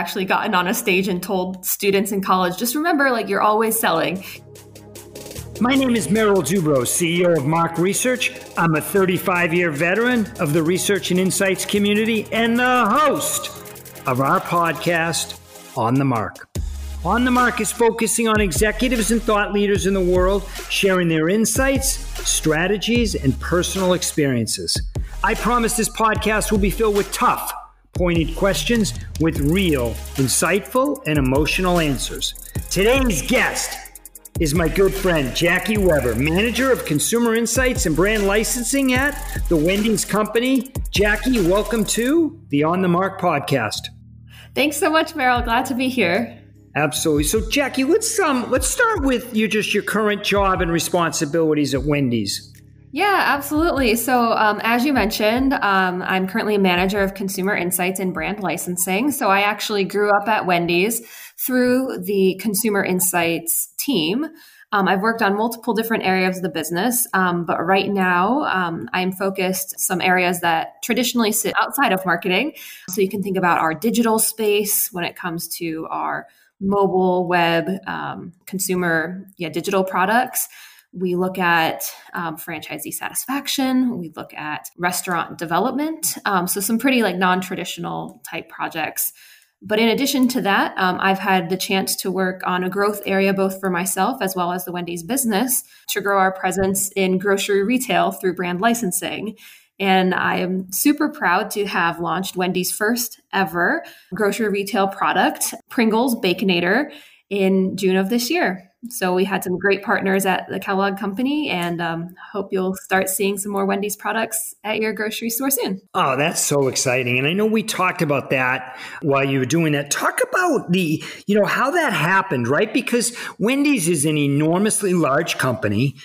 actually gotten on a stage and told students in college, just remember, like, you're always selling. My name is Merrill Dubrow, CEO of Mark Research. I'm a 35 year veteran of the research and insights community and the host of our podcast, On the Mark. On the Mark is focusing on executives and thought leaders in the world, sharing their insights, strategies, and personal experiences. I promise this podcast will be filled with tough, pointed questions with real, insightful, and emotional answers. Today's guest is my good friend Jackie Weber, manager of consumer insights and brand licensing at the Wendy's Company. Jackie, welcome to the On the Mark podcast. Thanks so much, Merrill. Glad to be here. Absolutely. So, Jackie, let's um let's start with you just your current job and responsibilities at Wendy's. Yeah, absolutely. So, um, as you mentioned, um, I'm currently a manager of consumer insights and brand licensing. So, I actually grew up at Wendy's through the consumer insights team. Um, I've worked on multiple different areas of the business, um, but right now um, I'm focused some areas that traditionally sit outside of marketing. So you can think about our digital space when it comes to our mobile, web, um, consumer, yeah, digital products. We look at um, franchisee satisfaction. We look at restaurant development. Um, so some pretty like non-traditional type projects. But in addition to that, um, I've had the chance to work on a growth area both for myself as well as the Wendy's business to grow our presence in grocery retail through brand licensing. And I am super proud to have launched Wendy's first ever grocery retail product, Pringles Baconator, in June of this year. So we had some great partners at the Kellogg Company, and um, hope you'll start seeing some more Wendy's products at your grocery store soon. Oh, that's so exciting! And I know we talked about that while you were doing that. Talk about the, you know, how that happened, right? Because Wendy's is an enormously large company.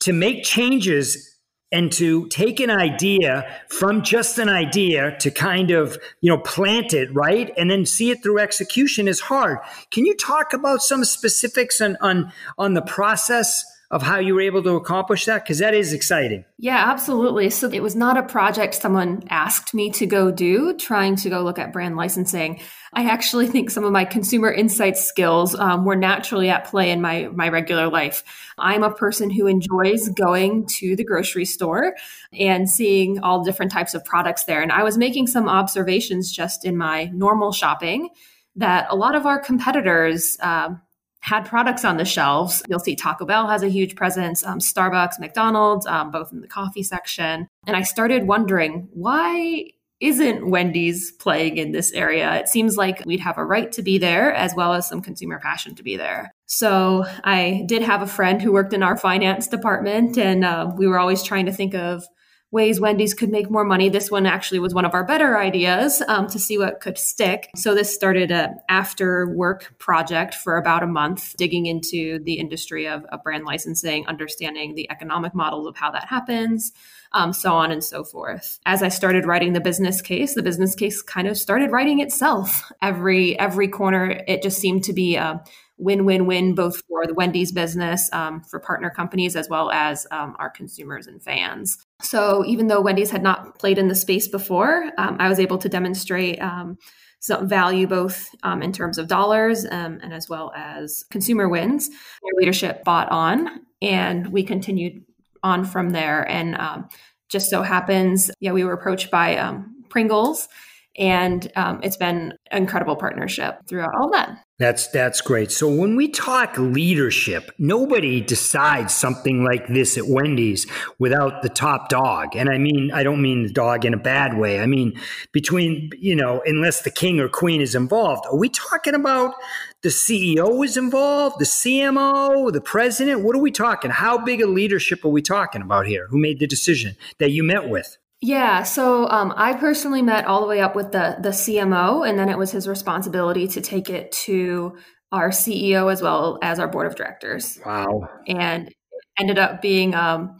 To make changes and to take an idea from just an idea to kind of you know plant it right? And then see it through execution is hard. Can you talk about some specifics on on on the process of how you were able to accomplish that? Because that is exciting. Yeah, absolutely. So it was not a project someone asked me to go do, trying to go look at brand licensing. I actually think some of my consumer insight skills um, were naturally at play in my my regular life. I'm a person who enjoys going to the grocery store and seeing all different types of products there. And I was making some observations just in my normal shopping that a lot of our competitors um, had products on the shelves. You'll see Taco Bell has a huge presence, um, Starbucks, McDonald's, um, both in the coffee section. And I started wondering why isn't Wendy's playing in this area? It seems like we'd have a right to be there as well as some consumer passion to be there. So I did have a friend who worked in our finance department, and uh, we were always trying to think of ways Wendy's could make more money. This one actually was one of our better ideas um, to see what could stick. So this started a after work project for about a month, digging into the industry of, of brand licensing, understanding the economic models of how that happens. Um, so on and so forth. As I started writing the business case, the business case kind of started writing itself. Every every corner, it just seemed to be a win-win-win both for the Wendy's business, um, for partner companies, as well as um, our consumers and fans. So even though Wendy's had not played in the space before, um, I was able to demonstrate um, some value both um, in terms of dollars um, and as well as consumer wins. Their leadership bought on, and we continued on from there. And um, just so happens, yeah, we were approached by um, Pringles and um, it's been incredible partnership throughout all that. That's that's great. So when we talk leadership, nobody decides something like this at Wendy's without the top dog. And I mean, I don't mean the dog in a bad way. I mean between you know, unless the king or queen is involved. Are we talking about the CEO is involved, the CMO, the president? What are we talking? How big a leadership are we talking about here? Who made the decision that you met with? Yeah, so um, I personally met all the way up with the the CMO, and then it was his responsibility to take it to our CEO as well as our board of directors. Wow! And ended up being um,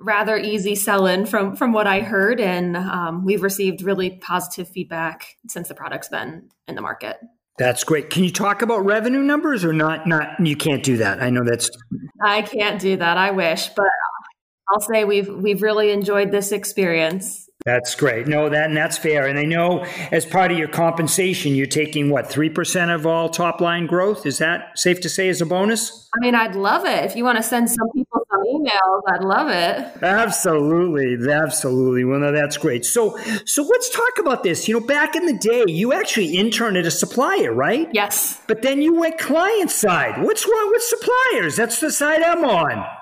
rather easy sell-in from from what I heard, and um, we've received really positive feedback since the product's been in the market. That's great. Can you talk about revenue numbers or not? Not you can't do that. I know that's. I can't do that. I wish, but I'll say we've we've really enjoyed this experience. That's great. No, that and that's fair. And I know as part of your compensation, you're taking what three percent of all top line growth. Is that safe to say as a bonus? I mean, I'd love it. If you want to send some people some emails, I'd love it. Absolutely, absolutely. Well, no, that's great. So, so let's talk about this. You know, back in the day, you actually interned at a supplier, right? Yes. But then you went client side. What's wrong with suppliers? That's the side I'm on.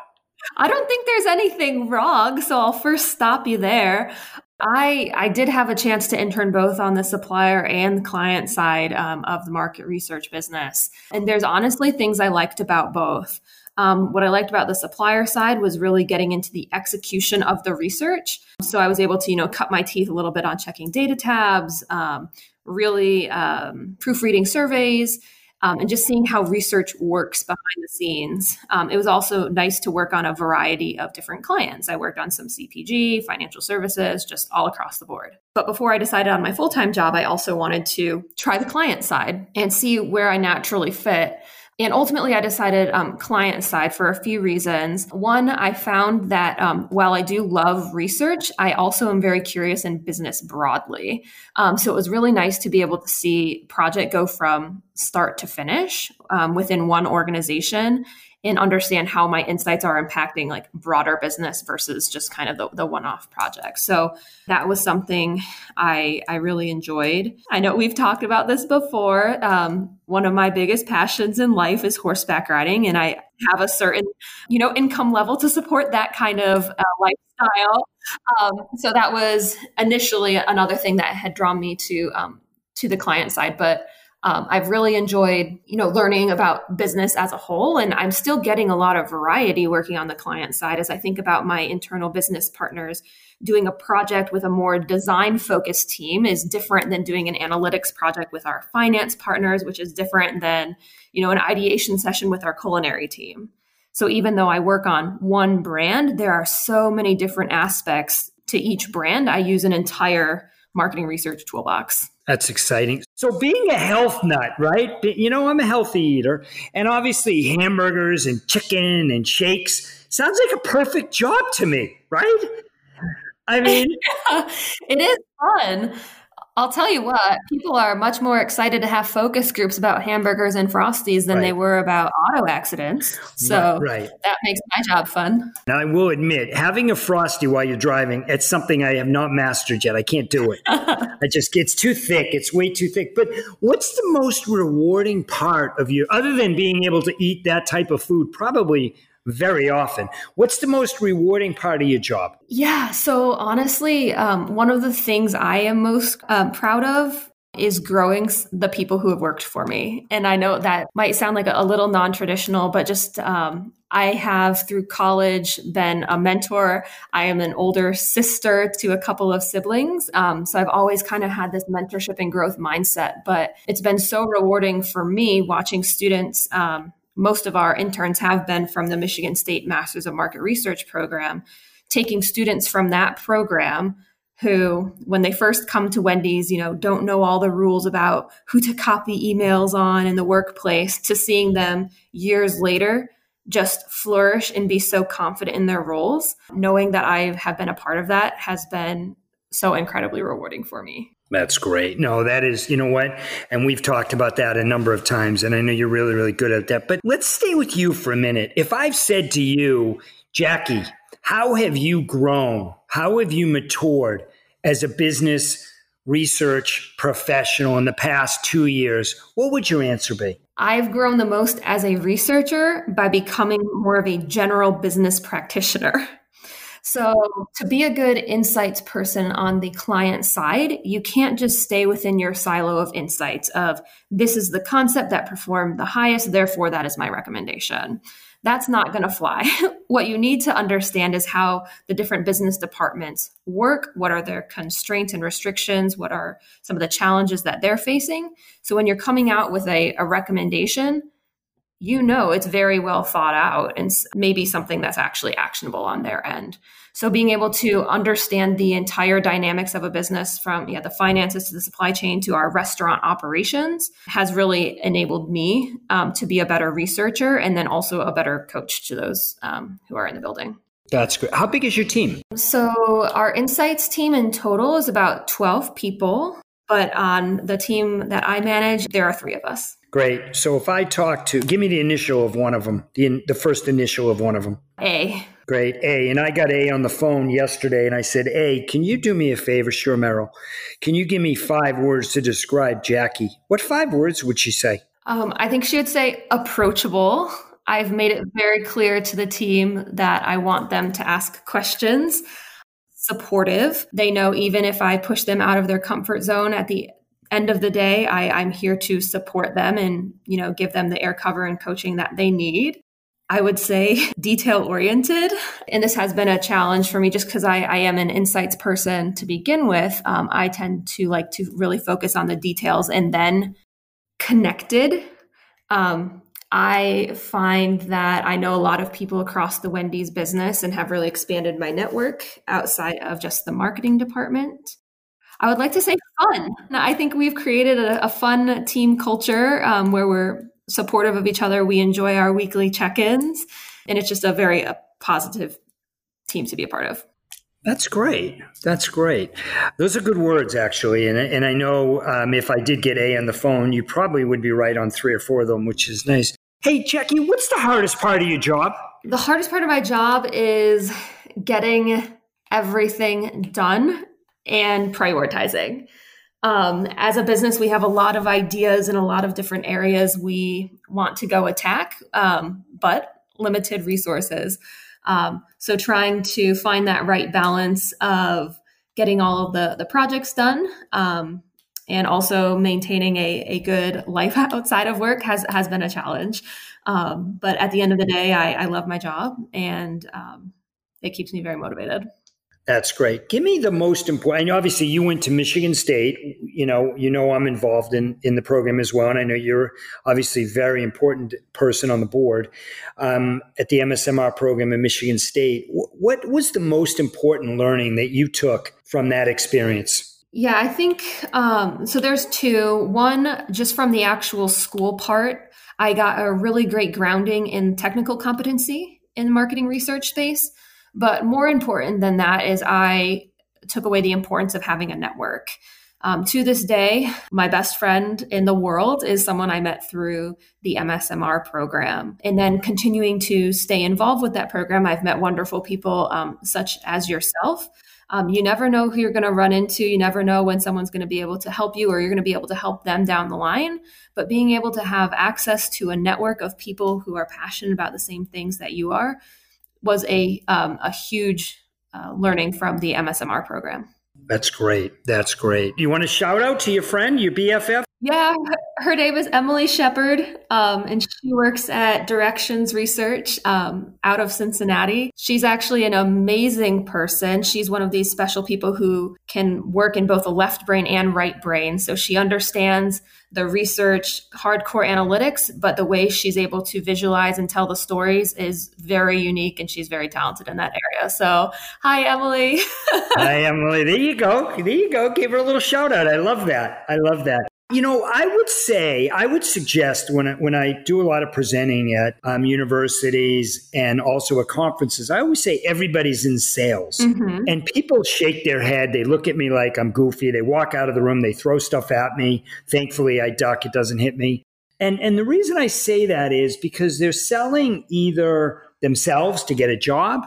I don't think there's anything wrong, so I'll first stop you there. I I did have a chance to intern both on the supplier and client side um, of the market research business, and there's honestly things I liked about both. Um, what I liked about the supplier side was really getting into the execution of the research. So I was able to, you know, cut my teeth a little bit on checking data tabs, um, really um, proofreading surveys, um, and just seeing how research works behind the scenes. Um, it was also nice to work on a variety of different clients. I worked on some CPG, financial services, just all across the board. But before I decided on my full time job, I also wanted to try the client side and see where I naturally fit. And ultimately, I decided um, client side for a few reasons. One, I found that um, while I do love research, I also am very curious in business broadly. Um, so it was really nice to be able to see project go from start to finish um, within one organization and understand how my insights are impacting like broader business versus just kind of the, the one-off project so that was something i i really enjoyed. I know we've talked about this before. Um, one of my biggest passions in life is horseback riding and i have a certain you know income level to support that kind of uh, lifestyle. Um, so that was initially another thing that had drawn me to um, to the client side but um, I've really enjoyed, you know, learning about business as a whole, and I'm still getting a lot of variety working on the client side as I think about my internal business partners. Doing a project with a more design focused team is different than doing an analytics project with our finance partners, which is different than, you know, an ideation session with our culinary team. So even though I work on one brand, there are so many different aspects to each brand. I use an entire marketing research toolbox. That's exciting. So, being a health nut, right? You know, I'm a healthy eater, and obviously, hamburgers and chicken and shakes sounds like a perfect job to me, right? I mean, it is fun. I'll tell you what, people are much more excited to have focus groups about hamburgers and frosties than right. they were about auto accidents. So right. that makes my job fun. Now I will admit, having a frosty while you're driving, it's something I have not mastered yet. I can't do it. I just it's too thick. It's way too thick. But what's the most rewarding part of you other than being able to eat that type of food? Probably very often. What's the most rewarding part of your job? Yeah. So, honestly, um, one of the things I am most uh, proud of is growing the people who have worked for me. And I know that might sound like a, little non traditional, but just um, I have through college been a mentor. I am an older sister to a couple of siblings. Um, so I've always kind of had this mentorship and growth mindset. But it's been so rewarding for me watching students um, most of our interns have been from the Michigan State Masters of Market Research program, taking students from that program who, when they first come to Wendy's, you know, don't know all the rules about who to copy emails on in the workplace, to seeing them years later just flourish and be so confident in their roles. Knowing that I have been a part of that has been so incredibly rewarding for me. That's great. No, that is, you know what? And we've talked about that a number of times, and I know you're really, really good at that. But let's stay with you for a minute. If I've said to you, Jackie, how have you grown? How have you matured as a business research professional in the past two years? What would your answer be? I've grown the most as a researcher by becoming more of a general business practitioner. So, to be a good insights person on the client side, you can't just stay within your silo of insights of this is the concept that performed the highest, therefore that is my recommendation. That's not going to fly. what you need to understand is how the different business departments work, what are their constraints and restrictions, what are some of the challenges that they're facing. So when you're coming out with a, a recommendation, you know it's very well thought out and maybe something that's actually actionable on their end. So being able to understand the entire dynamics of a business from yeah, the finances to the supply chain to our restaurant operations has really enabled me um, to be a better researcher and then also a better coach to those um, who are in the building. That's great. How big is your team? So, our insights team in total is about 12 people, but on the team that I manage, there are three of us. Great. So, if I talk to, give me the initial of one of them, the, the first initial of one of them. A. Great. A. And I got A on the phone yesterday and I said, A, can you do me a favor? Sure, Merrill. Can you give me five words to describe Jackie? What five words would she say? Um, I think she would say approachable. I've made it very clear to the team that I want them to ask questions. Supportive. They know even if I push them out of their comfort zone at the end of the day, I, I'm here to support them and, you know, give them the air cover and coaching that they need. I would say detail oriented. And this has been a challenge for me just because I, I, am an insights person to begin with. Um, I tend to like to really focus on the details and then connected. Um, I find that I know a lot of people across the Wendy's business and have really expanded my network outside of just the marketing department. I would like to say fun. I think we've created a, a fun team culture um, where we're supportive of each other. We enjoy our weekly check ins, and it's just a very uh, positive team to be a part of. That's great. That's great. Those are good words, actually. And, and I know um, if I did get A on the phone, you probably would be right on three or four of them, which is nice. Hey, Jackie, what's the hardest part of your job? The hardest part of my job is getting everything done and prioritizing. Um, as a business, we have a lot of ideas in a lot of different areas we want to go attack, um, but limited resources. Um, so trying to find that right balance of getting all of the, the projects done um, and also maintaining a, a good life outside of work has, has been a challenge. Um, but at the end of the day, I, I love my job and um, it keeps me very motivated. That's great. Give me the most important. And obviously, you went to Michigan State. You know, you know, I'm involved in in the program as well, and I know you're obviously a very important person on the board um, at the MSMR program in Michigan State. What was the most important learning that you took from that experience? Yeah, I think um, so. There's two. One, just from the actual school part, I got a really great grounding in technical competency in the marketing research space but more important than that is I took away the importance of having a network. Um, to this day, my best friend in the world is someone I met through the MSMR program. And then continuing to stay involved with that program, I've met wonderful people um, such as yourself. Um, you never know who you're going to run into. You never know when someone's going to be able to help you or you're going to be able to help them down the line. But being able to have access to a network of people who are passionate about the same things that you are was a um, a huge uh, learning from the MSMR program. That's great. That's great. You want to shout out to your friend, your BFF? Yeah, her name is Emily Shepard, um, and she works at Directions Research um, out of Cincinnati. She's actually an amazing person. She's one of these special people who can work in both the left brain and right brain. So she understands the research, hardcore analytics, but the way she's able to visualize and tell the stories is very unique, and she's very talented in that area. So, hi, Emily. hi, Emily. There you go. There you go. Give her a little shout out. I love that. I love that. You know, I would say, I would suggest when I, when I do a lot of presenting at um, universities and also at conferences, I always say everybody's in sales. Mm-hmm. And people shake their head. They look at me like I'm goofy. They walk out of the room. They throw stuff at me. Thankfully, I duck. It doesn't hit me. And, and the reason I say that is because they're selling either themselves to get a job,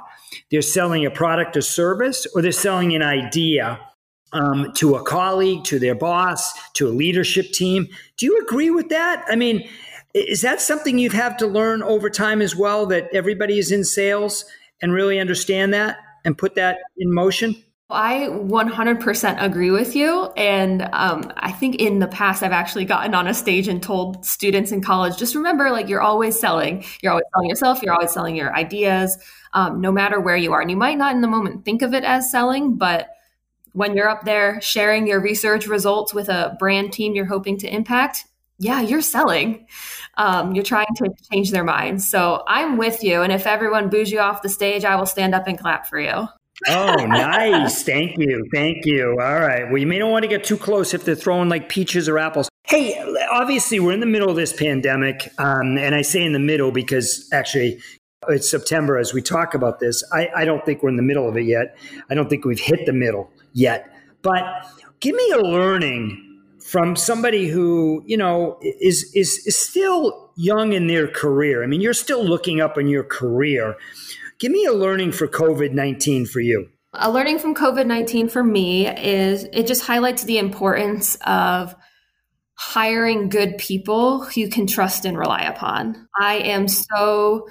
they're selling a product or service, or they're selling an idea um, to a colleague, to their boss, to a leadership team. Do you agree with that? I mean, is that something you've had to learn over time as well? That everybody is in sales and really understand that and put that in motion? I 100% agree with you. And um, I think in the past, I've actually gotten on a stage and told students in college just remember, like, you're always selling. You're always selling yourself, you're always selling your ideas, um, no matter where you are. And you might not in the moment think of it as selling, but when you're up there sharing your research results with a brand team you're hoping to impact, yeah, you're selling. Um, you're trying to change their minds. So I'm with you. And if everyone boos you off the stage, I will stand up and clap for you. oh, nice. Thank you. Thank you. All right. Well, you may not want to get too close if they're throwing like peaches or apples. Hey, obviously, we're in the middle of this pandemic. Um, and I say in the middle because actually, it's September as we talk about this. I, I don't think we're in the middle of it yet. I don't think we've hit the middle yet. But give me a learning from somebody who you know is is is still young in their career. I mean, you're still looking up in your career. Give me a learning for COVID nineteen for you. A learning from COVID nineteen for me is it just highlights the importance of hiring good people who you can trust and rely upon. I am so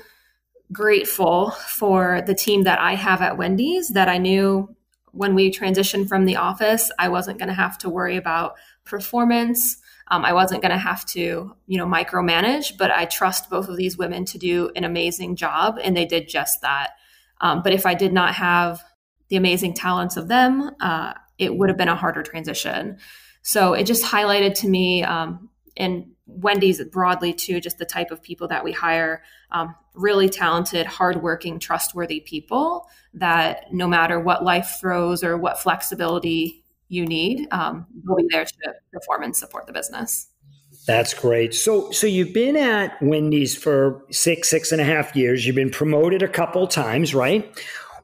grateful for the team that I have at Wendy's that I knew when we transitioned from the office, I wasn't going to have to worry about performance. Um, I wasn't going to have to, you know, micromanage, but I trust both of these women to do an amazing job, and they did just that. Um, but if I did not have the amazing talents of them, uh, it would have been a harder transition. So it just highlighted to me, um, and Wendy's broadly too, just the type of people that we hire um, really talented, hardworking, trustworthy people that no matter what life throws or what flexibility you need, um, we'll be there to perform and support the business. That's great. So, so you've been at Wendy's for six, six and a half years. You've been promoted a couple times, right?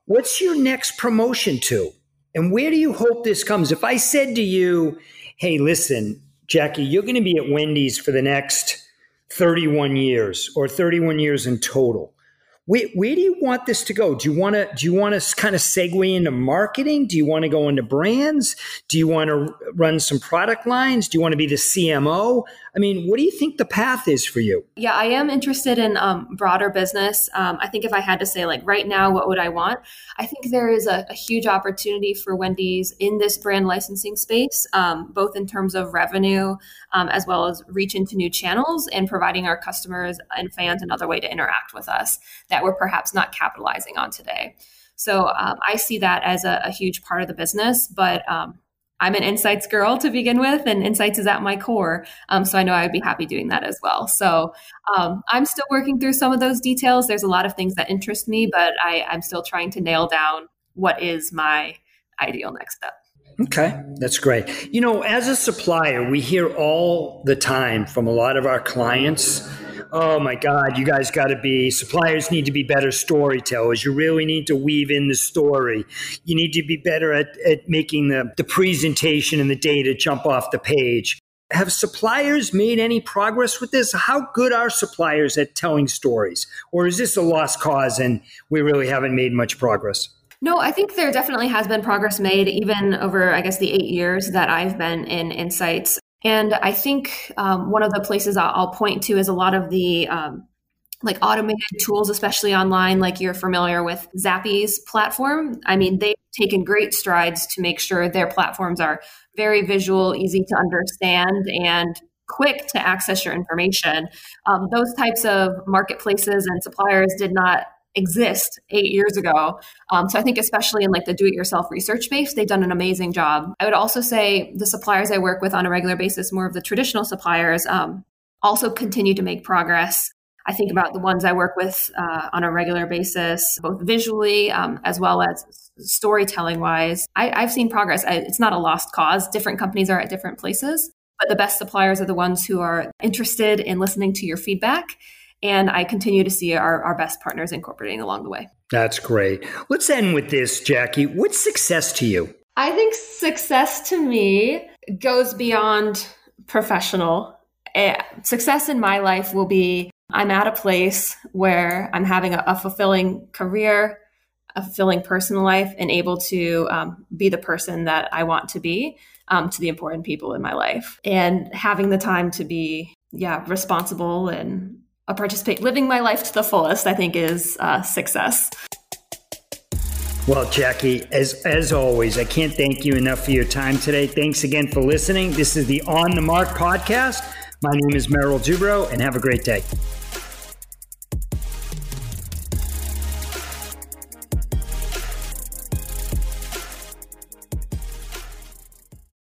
What's your next promotion to? And where do you hope this comes? If I said to you, hey, listen, Jackie, you're going to be at Wendy's for the next 31 years or 31 years in total. Where, where do you want this to go? Do you want to do you want to kind of segue into marketing? Do you want to go into brands? Do you want to run some product lines? Do you want to be the CMO? I mean, what do you think the path is for you? Yeah, I am interested in um, broader business. Um, I think if I had to say, like right now, what would I want? I think there is a, a huge opportunity for Wendy's in this brand licensing space, um, both in terms of revenue um, as well as reach into new channels and providing our customers and fans another way to interact with us we're perhaps not capitalizing on today. So um, I see that as a, a, huge part of the business, but um, I'm an insights girl to begin with, and insights is at my core. Um, so I know I would be happy doing that as well. So um, I'm still working through some of those details. There's a lot of things that interest me, but I, I'm still trying to nail down what is my ideal next step. Okay, that's great. You know, as a supplier, we hear all the time from a lot of our clients oh my God, you guys got to be, suppliers need to be better storytellers. You really need to weave in the story. You need to be better at, at making the, the presentation and the data jump off the page. Have suppliers made any progress with this? How good are suppliers at telling stories? Or is this a lost cause and we really haven't made much progress? No, I think there definitely has been progress made even over, I guess, the eight years that I've been in Insights. And I think um, one of the places I'll, point to is a lot of the um, like automated tools, especially online, like you're familiar with Zappi's platform. I mean, they've taken great strides to make sure their platforms are very visual, easy to understand, and quick to access your information. Um, those types of marketplaces and suppliers did not exist eight years ago. Um, so I think, especially in like the do it yourself research space, they've done an amazing job. I would also say the suppliers I work with on a regular basis, more of the traditional suppliers, um, also continue to make progress. I think about the ones I work with uh, on a regular basis, both visually um, as well as storytelling wise. I, have seen progress. I, it's not a lost cause. Different companies are at different places, but the best suppliers are the ones who are interested in listening to your feedback and I continue to see our, our best partners incorporating along the way. That's great. Let's end with this, Jackie. What's success to you? I think success to me goes beyond professional. Uh, success in my life will be I'm at a place where I'm having a, a fulfilling career, a fulfilling personal life, and able to um, be the person that I want to be um, to the important people in my life. And having the time to be, yeah, responsible and a participate living my life to the fullest i think is uh, success. Well jackie as as always i can't thank you enough for your time today. Thanks again for listening. This is the on the mark podcast. My name is merrill dubrow and have a great day